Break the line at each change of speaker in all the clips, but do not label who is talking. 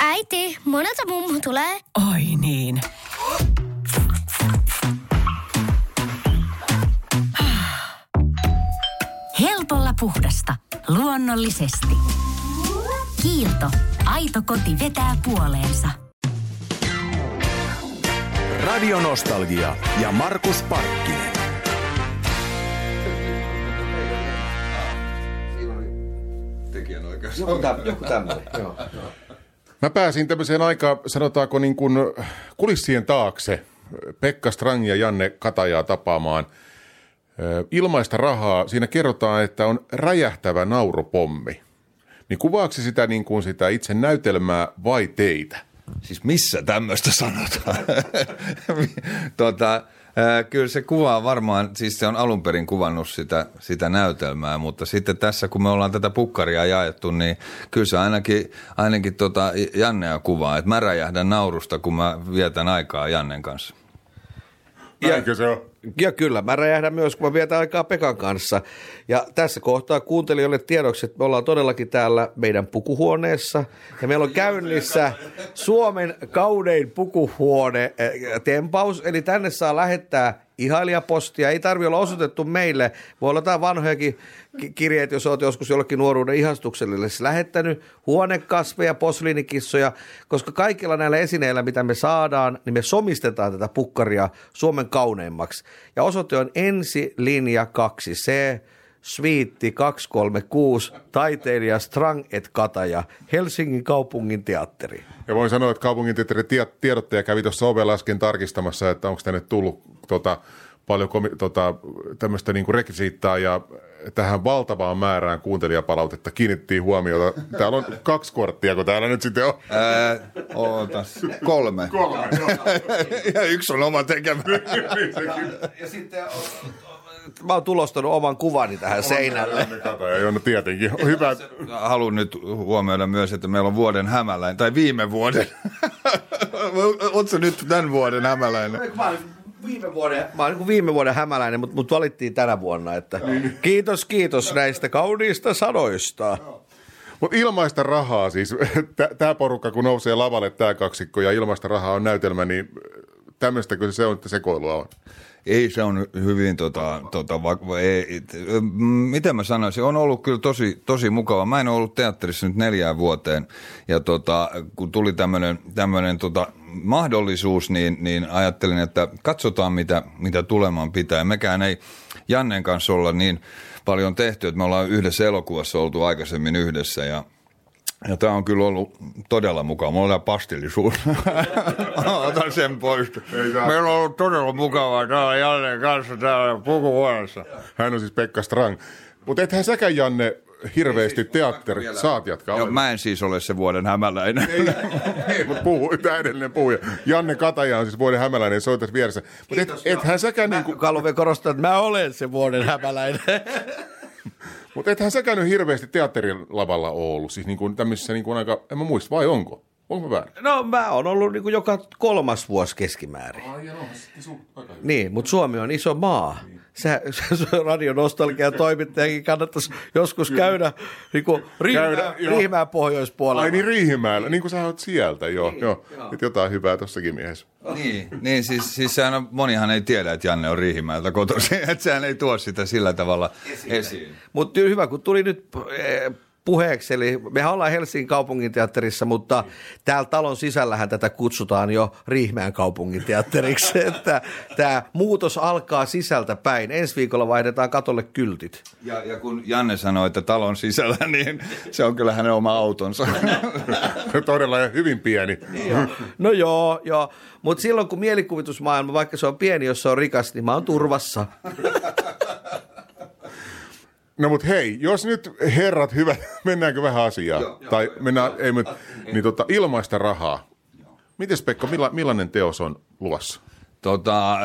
Äiti, monelta mummu tulee?
Oi niin. Helpolla puhdasta. Luonnollisesti. Kiilto. Aito koti vetää puoleensa.
Radio Nostalgia ja Markus Parkkinen.
Joku, täm, joku tämmöinen, joo.
Mä pääsin tämmöiseen aika, sanotaanko niin kuin kulissien taakse Pekka Strang ja Janne Katajaa tapaamaan ilmaista rahaa. Siinä kerrotaan, että on räjähtävä naurupommi. Niin kuvaako se sitä, niin kuin sitä itse näytelmää vai teitä?
Siis missä tämmöistä sanotaan? tota, kyllä se kuvaa varmaan, siis se on alun perin kuvannut sitä, sitä näytelmää, mutta sitten tässä kun me ollaan tätä pukkaria jaettu, niin kyllä se ainakin, ainakin tota Jannea kuvaa, että mä räjähdän naurusta, kun mä vietän aikaa Jannen kanssa.
Eikö se ole?
Ja kyllä, mä räjähdän myös, kun mä vietän aikaa Pekan kanssa. Ja tässä kohtaa kuuntelijoille tiedoksi, että me ollaan todellakin täällä meidän pukuhuoneessa. Ja meillä on käynnissä Suomen kaunein pukuhuone eh, tempaus. Eli tänne saa lähettää ihailijapostia. Ei tarvi olla osoitettu meille. Voi olla jotain vanhojakin ki- kirjeet, jos olet joskus jollekin nuoruuden ihastukselle lähettänyt. Huonekasveja, posliinikissoja, koska kaikilla näillä esineillä, mitä me saadaan, niin me somistetaan tätä pukkaria Suomen kauneimmaksi. Ja osoite on ensilinja 2C, Sviitti 236, taiteilija Strang et Kataja, Helsingin kaupungin teatteri.
Ja voin sanoa, että kaupungin tiedottaja kävi tuossa ovella äsken tarkistamassa, että onko tänne tullut tota, paljon komi- tota, tämmöistä niinku rekvisiittaa ja tähän valtavaan määrään kuuntelijapalautetta kiinnittiin huomiota. Täällä on kaksi korttia, kun täällä nyt sitten on.
Ää, ootas, kolme.
Kolme,
ja yksi on oma tekemä.
Ja sitten mä oon tulostanut oman kuvani tähän seinälle.
Joo, no tietenkin. Hyvä.
Haluan nyt huomioida myös, että meillä on vuoden hämäläinen, tai viime vuoden. Oletko nyt tämän vuoden hämäläinen?
Mä viime vuoden, mä oon niin kuin viime vuoden hämäläinen, mutta mut valittiin tänä vuonna. Että kiitos, kiitos näistä kauniista sanoista.
Mutta ilmaista rahaa siis, tämä porukka kun nousee lavalle tämä kaksikko ja ilmaista rahaa on näytelmä, niin tämmöistä se on, että sekoilua on.
Ei, se on hyvin, tota, tota, va, ei, miten mä sanoisin, on ollut kyllä tosi, tosi mukava. Mä en ole ollut teatterissa nyt neljään vuoteen, ja tota, kun tuli tämmöinen tota, mahdollisuus, niin, niin ajattelin, että katsotaan mitä, mitä tulemaan pitää. Mekään ei Jannen kanssa olla niin paljon tehty, että me ollaan yhdessä elokuvassa oltu aikaisemmin yhdessä, ja ja tämä on kyllä ollut todella mukava. Mulla on pastillisuus. Otan sen pois. Meillä on ollut todella mukavaa täällä Janne kanssa täällä pukuhuoneessa.
Hän on siis Pekka Strang. Mutta ethän säkään, Janne, hirveästi teatteri. Saat jatkaa.
Joo, mä en siis ole se vuoden hämäläinen.
Ei, ei mutta puhu, tämä edellinen puhuja. Janne Kataja on siis vuoden hämäläinen, se on tässä vieressä. Mutta et, ethän säkään
Mä
niin kuin,
vielä korostaa, että mä olen se vuoden hämäläinen.
mutta ethän säkään nyt hirveästi teatterilavalla ole ollut. Siis niin kuin tämmöisissä niin kuin aika, en mä muista, vai onko? Onko mä väärin?
No mä oon ollut niin kuin joka kolmas vuosi keskimäärin. Niin, mutta Suomi on iso maa. Se, se radionostalgian toimittajakin kannattaisi joskus käydä niin kuin Riihimään,
Käydä,
pohjoispuolella.
Ai niin Riihimäellä, niin kuin sä oot sieltä, joo. Niin, joo. joo. Et jotain hyvää tossakin miehessä.
niin, niin siis, siis sehän on, monihan ei tiedä, että Janne on Riihimäeltä kotoisin. Että sehän ei tuo sitä sillä tavalla esiin.
Mutta hyvä, kun tuli nyt eh, puheeksi, eli mehän ollaan Helsingin kaupunginteatterissa, mutta täällä talon sisällähän tätä kutsutaan jo Riihmään kaupunginteatteriksi, että tämä muutos alkaa sisältä päin. Ensi viikolla vaihdetaan katolle kyltit.
Ja, ja kun Janne sanoi, että talon sisällä, niin se on kyllä hänen oma autonsa.
Todella ja hyvin pieni.
No joo, joo. Mutta silloin kun mielikuvitusmaailma, vaikka se on pieni, jos se on rikas, niin mä oon turvassa.
No mut hei, jos nyt herrat hyvät, mennäänkö vähän asiaan? Joo, tai joo, mennään, joo, ei, mutta, niin tota, ilmaista rahaa. Mites Pekka, milla, millainen teos on luvassa?
Tota,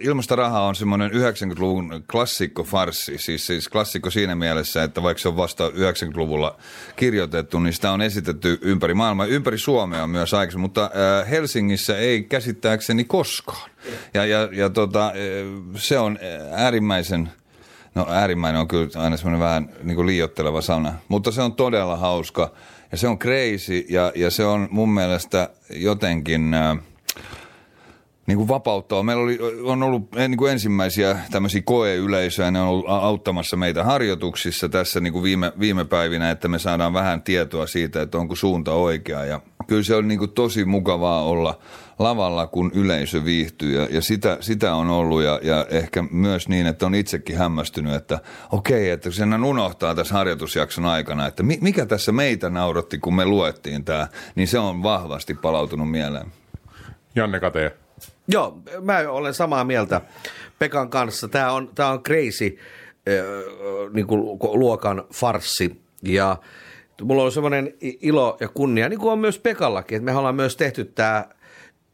Ilmasta rahaa on semmoinen 90-luvun klassikko farssi, siis, siis klassikko siinä mielessä, että vaikka se on vasta 90-luvulla kirjoitettu, niin sitä on esitetty ympäri maailmaa, ympäri Suomea myös aikaisemmin, mutta äh, Helsingissä ei käsittääkseni koskaan. Ja, ja, ja tota, äh, se on äärimmäisen No äärimmäinen on kyllä aina semmoinen vähän niin kuin liiotteleva sana, mutta se on todella hauska ja se on crazy ja, ja se on mun mielestä jotenkin... Äh, niin kuin vapauttaa. Meillä oli, on ollut niin kuin ensimmäisiä tämmöisiä koeyleisöjä, ne on ollut auttamassa meitä harjoituksissa tässä niin kuin viime, viime päivinä, että me saadaan vähän tietoa siitä, että onko suunta oikea. Ja kyllä se on niin kuin tosi mukavaa olla lavalla, kun yleisö viihtyy ja, ja sitä, sitä on ollut ja, ja ehkä myös niin, että on itsekin hämmästynyt, että okei, että sen unohtaa tässä harjoitusjakson aikana, että mikä tässä meitä nauratti, kun me luettiin tämä, niin se on vahvasti palautunut mieleen.
Janne Kate.
Joo, mä olen samaa mieltä Pekan kanssa. Tämä on, tämä on crazy niin kuin luokan farssi ja mulla on semmoinen ilo ja kunnia, niin kuin on myös Pekallakin, että me ollaan myös tehty tämä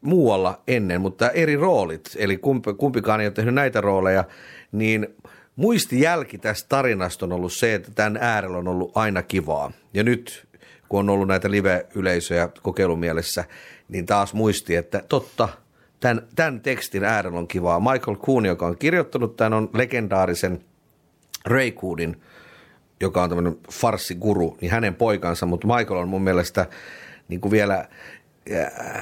muualla ennen, mutta eri roolit, eli kumpi, kumpikaan ei ole tehnyt näitä rooleja, niin muistijälki tästä tarinasta on ollut se, että tämän äärellä on ollut aina kivaa. Ja nyt, kun on ollut näitä live-yleisöjä kokeilumielessä, niin taas muisti, että totta, tämän, tämän tekstin äärellä on kivaa. Michael Kuhn, joka on kirjoittanut tämän, on legendaarisen Ray Coodin, joka on tämmöinen farssiguru, niin hänen poikansa, mutta Michael on mun mielestä niin kuin vielä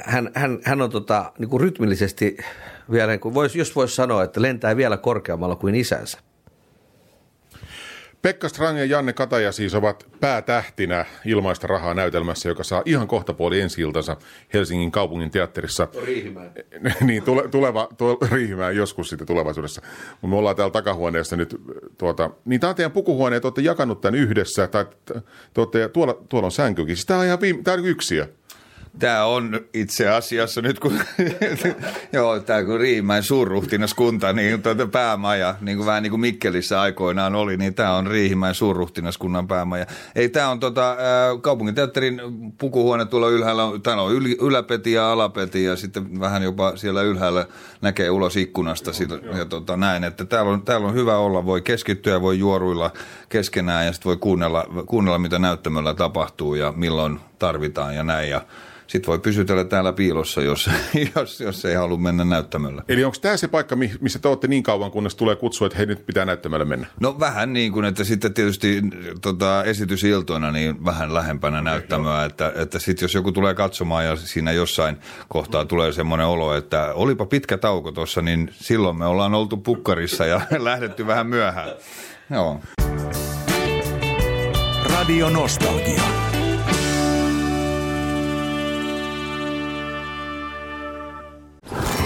hän, hän, hän on tota, niin kuin rytmillisesti vielä, niin kuin vois, jos voisi sanoa, että lentää vielä korkeammalla kuin isänsä.
Pekka Strang ja Janne Kataja siis ovat päätähtinä ilmaista rahaa näytelmässä, joka saa ihan kohta puoli ensi Helsingin kaupungin teatterissa.
Riihimään.
niin, tule, tuleva, tule, Riihimään joskus sitten tulevaisuudessa. Mutta me ollaan täällä takahuoneessa nyt, tuota, niin tämä on teidän pukuhuoneet, olette jakanut tämän yhdessä, tai te tuolla, tuolla on sänkykin. Siis tämä on ihan viime, tämä on yksiö.
Tämä on itse asiassa nyt, kun, joo, tämä kun Riimäen suurruhtinaskunta, niin tuota päämaja, niin kuin vähän niin kuin Mikkelissä aikoinaan oli, niin tämä on Riihimäen suurruhtinaskunnan päämaja. Ei, tämä on tota, kaupunginteatterin pukuhuone tuolla ylhäällä, täällä on yl, yläpeti ja alapeti ja sitten vähän jopa siellä ylhäällä näkee ulos ikkunasta sillä, ja tota, näin, että täällä on, täällä on hyvä olla, voi keskittyä, voi juoruilla keskenään ja sitten voi kuunnella, kuunnella, mitä näyttämöllä tapahtuu ja milloin tarvitaan ja näin ja sitten voi pysytellä täällä piilossa, jos, jos, jos ei halua mennä näyttämöllä.
Eli onko tämä se paikka, missä te olette niin kauan, kunnes tulee kutsua, että hei nyt pitää näyttämöllä mennä?
No vähän niin kuin, että sitten tietysti tota, esitysiltoina niin vähän lähempänä näyttämöä, että, että sitten jos joku tulee katsomaan ja siinä jossain kohtaa tulee semmoinen olo, että olipa pitkä tauko tuossa, niin silloin me ollaan oltu pukkarissa ja lähdetty vähän myöhään. Joo.
Radio Nostalgia.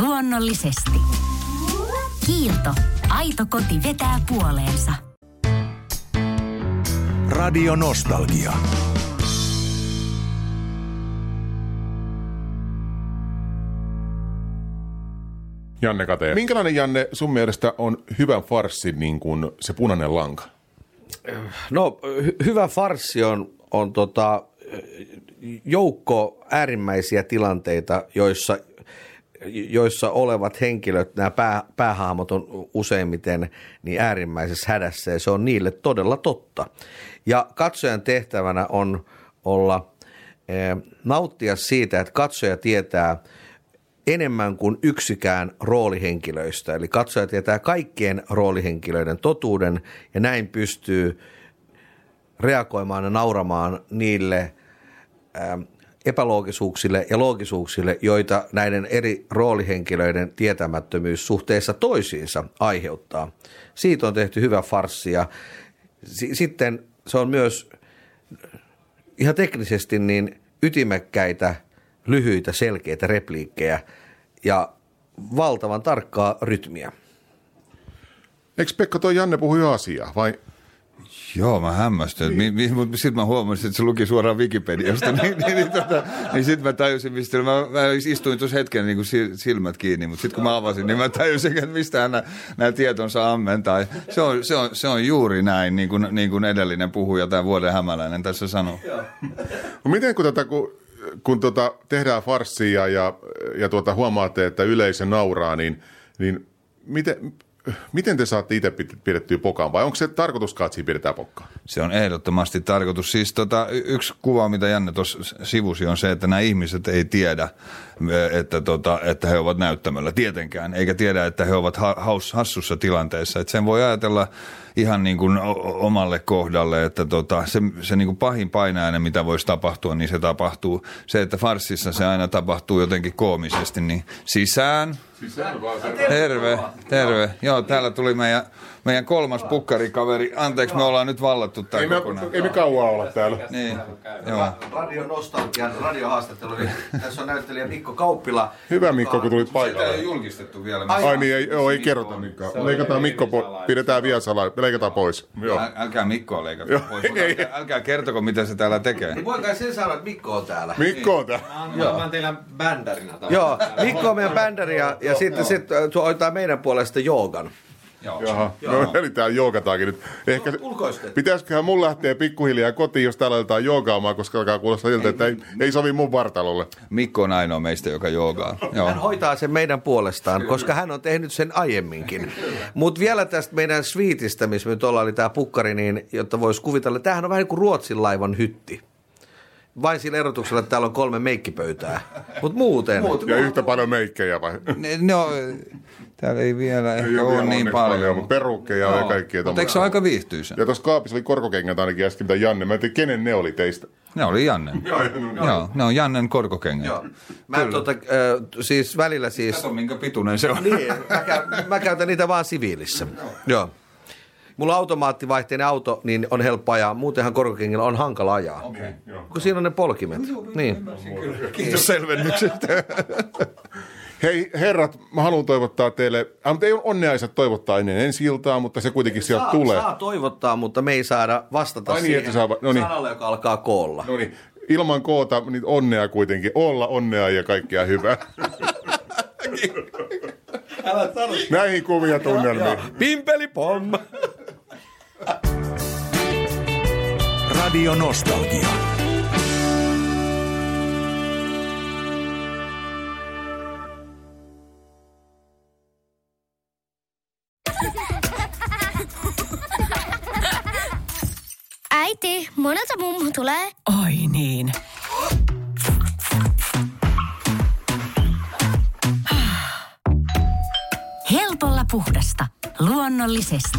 Luonnollisesti. Kiilto. Aito koti vetää puoleensa.
Radio Nostalgia.
Janne Kate, minkälainen Janne sun mielestä on hyvän farssin niin kuin se punainen lanka?
No hy- hyvä farssi on, on tota, joukko äärimmäisiä tilanteita, joissa joissa olevat henkilöt, nämä pää, päähahmot on useimmiten niin äärimmäisessä hädässä ja se on niille todella totta. Ja katsojan tehtävänä on olla eh, nauttia siitä, että katsoja tietää enemmän kuin yksikään roolihenkilöistä. Eli katsoja tietää kaikkien roolihenkilöiden totuuden ja näin pystyy reagoimaan ja nauramaan niille eh, epäloogisuuksille ja loogisuuksille, joita näiden eri roolihenkilöiden tietämättömyys suhteessa toisiinsa aiheuttaa. Siitä on tehty hyvä farssi ja sitten se on myös ihan teknisesti niin ytimekkäitä, lyhyitä, selkeitä repliikkejä ja valtavan tarkkaa rytmiä.
Eikö Pekka toi Janne puhui asiaa vai
Joo, mä hämmästyin. Mi, mi, mutta sitten mä huomasin, että se luki suoraan Wikipediasta. niin niin, niin, tota, niin sitten mä tajusin, mistä mä, mä istuin tuossa hetken niin kuin silmät kiinni, mutta sitten kun mä avasin, niin mä tajusin, että mistä nämä, nämä tietonsa ammentaa. Se on, se, on, se on juuri näin, niin kuin, niin kuin edellinen puhuja, tämä vuoden hämäläinen tässä sanoo.
No miten kun, tätä, kun, kun tota, tehdään farssia ja, ja tuota, huomaatte, että yleisö nauraa, niin, niin miten, miten te saatte itse pidettyä pokaan vai onko se tarkoitus, että siinä pidetään pokkaa?
Se on ehdottomasti tarkoitus. Siis tota, yksi kuva, mitä Janne tuossa sivusi, on se, että nämä ihmiset ei tiedä, että, tota, että he ovat näyttämällä tietenkään, eikä tiedä, että he ovat haus, hassussa tilanteessa. Et sen voi ajatella ihan niin kuin omalle kohdalle, että tota, se, se niin kuin pahin painajainen, mitä voisi tapahtua, niin se tapahtuu. Se, että farsissa se aina tapahtuu jotenkin koomisesti, niin sisään. Vaan. Terve, terve. Joo, täällä tuli meidän meidän kolmas pukkarikaveri. Anteeksi, me ollaan nyt vallattu tämä
ei
kokonaan.
Me, ei me kauan olla täällä.
Niin, joo.
Radio Nostalgian radiohaastattelu. Tässä on näyttelijä Mikko Kauppila.
Hyvä Mikko, kun tulit paikalle.
Sitä ei julkistettu vielä.
Ai, Ai niin, ei, joo, ei kerrota Mikko. Leikataan Mikko, po- pidetään vielä salaa. Me leikataan pois.
Joo. Äl, älkää Mikkoa leikata joo. pois. Älkää, älkää kertoko, mitä se täällä tekee.
Niin voi kai sen sanoa, että Mikko on täällä.
Mikko on täällä.
Mä oon teillä bändärinä.
Joo, Mikko on meidän bändäri ja, ja sitten sit, hoitaa meidän puolesta joogan.
Joo. Jaha, no eli täällä joogataankin nyt. Ehkä, pitäisiköhän mun lähteä pikkuhiljaa kotiin, jos täällä aletaan joogaamaan, koska alkaa kuulostaa siltä, että ei, ei sovi mun vartalolle.
Mikko on ainoa meistä, joka joogaa.
Joo. Hän hoitaa sen meidän puolestaan, koska hän on tehnyt sen aiemminkin. Mutta vielä tästä meidän sviitistä, missä nyt ollaan, oli tämä pukkari, niin jotta voisi kuvitella, tämähän on vähän niin kuin Ruotsin laivan hytti. Vain sillä erotuksella, että täällä on kolme meikkipöytää. Mutta muuten. Muut,
ja yhtä paljon meikkejä vai?
Ne, no, Täällä ei vielä ei ehkä ole niin paljon. paljon
mutta perukkeja no. ja kaikkia.
Mutta eikö se aika viihtyisä?
Ja tuossa kaapissa oli korkokengät ainakin äsken, mitä Janne. Mä en tiedä, kenen ne oli teistä.
Ne oli Janne. Joo, ne on Jannen korkokengät. Joo.
Mä tota, äh, siis välillä siis...
Kato minkä pituinen se on.
Niin, mä, kä- mä käytän niitä vaan siviilissä. Joo. Mulla on automaattivaihteinen auto, niin on helppo ajaa. Muutenhan korkokengillä on hankala ajaa. Okay, kun siinä on ne polkimet. niin.
Kiitos selvennyksestä.
Hei herrat, mä haluan toivottaa teille, äh, mutta ei ole onneaiset toivottaa ennen ensi iltaa, mutta se kuitenkin sieltä
saa,
tulee.
Saa toivottaa, mutta me ei saada vastata Ai niin, siihen että saa, no niin. sanalle, joka alkaa koolla.
No niin, ilman koota, niin onnea kuitenkin. Olla onnea ja kaikkea hyvää. Älä sano. Näihin kuvia tunnelmiin.
Pimpeli pom.
Radio Nostalgia.
Äiti, monelta mummu tulee?
Oi niin. Helpolla puhdasta. Luonnollisesti.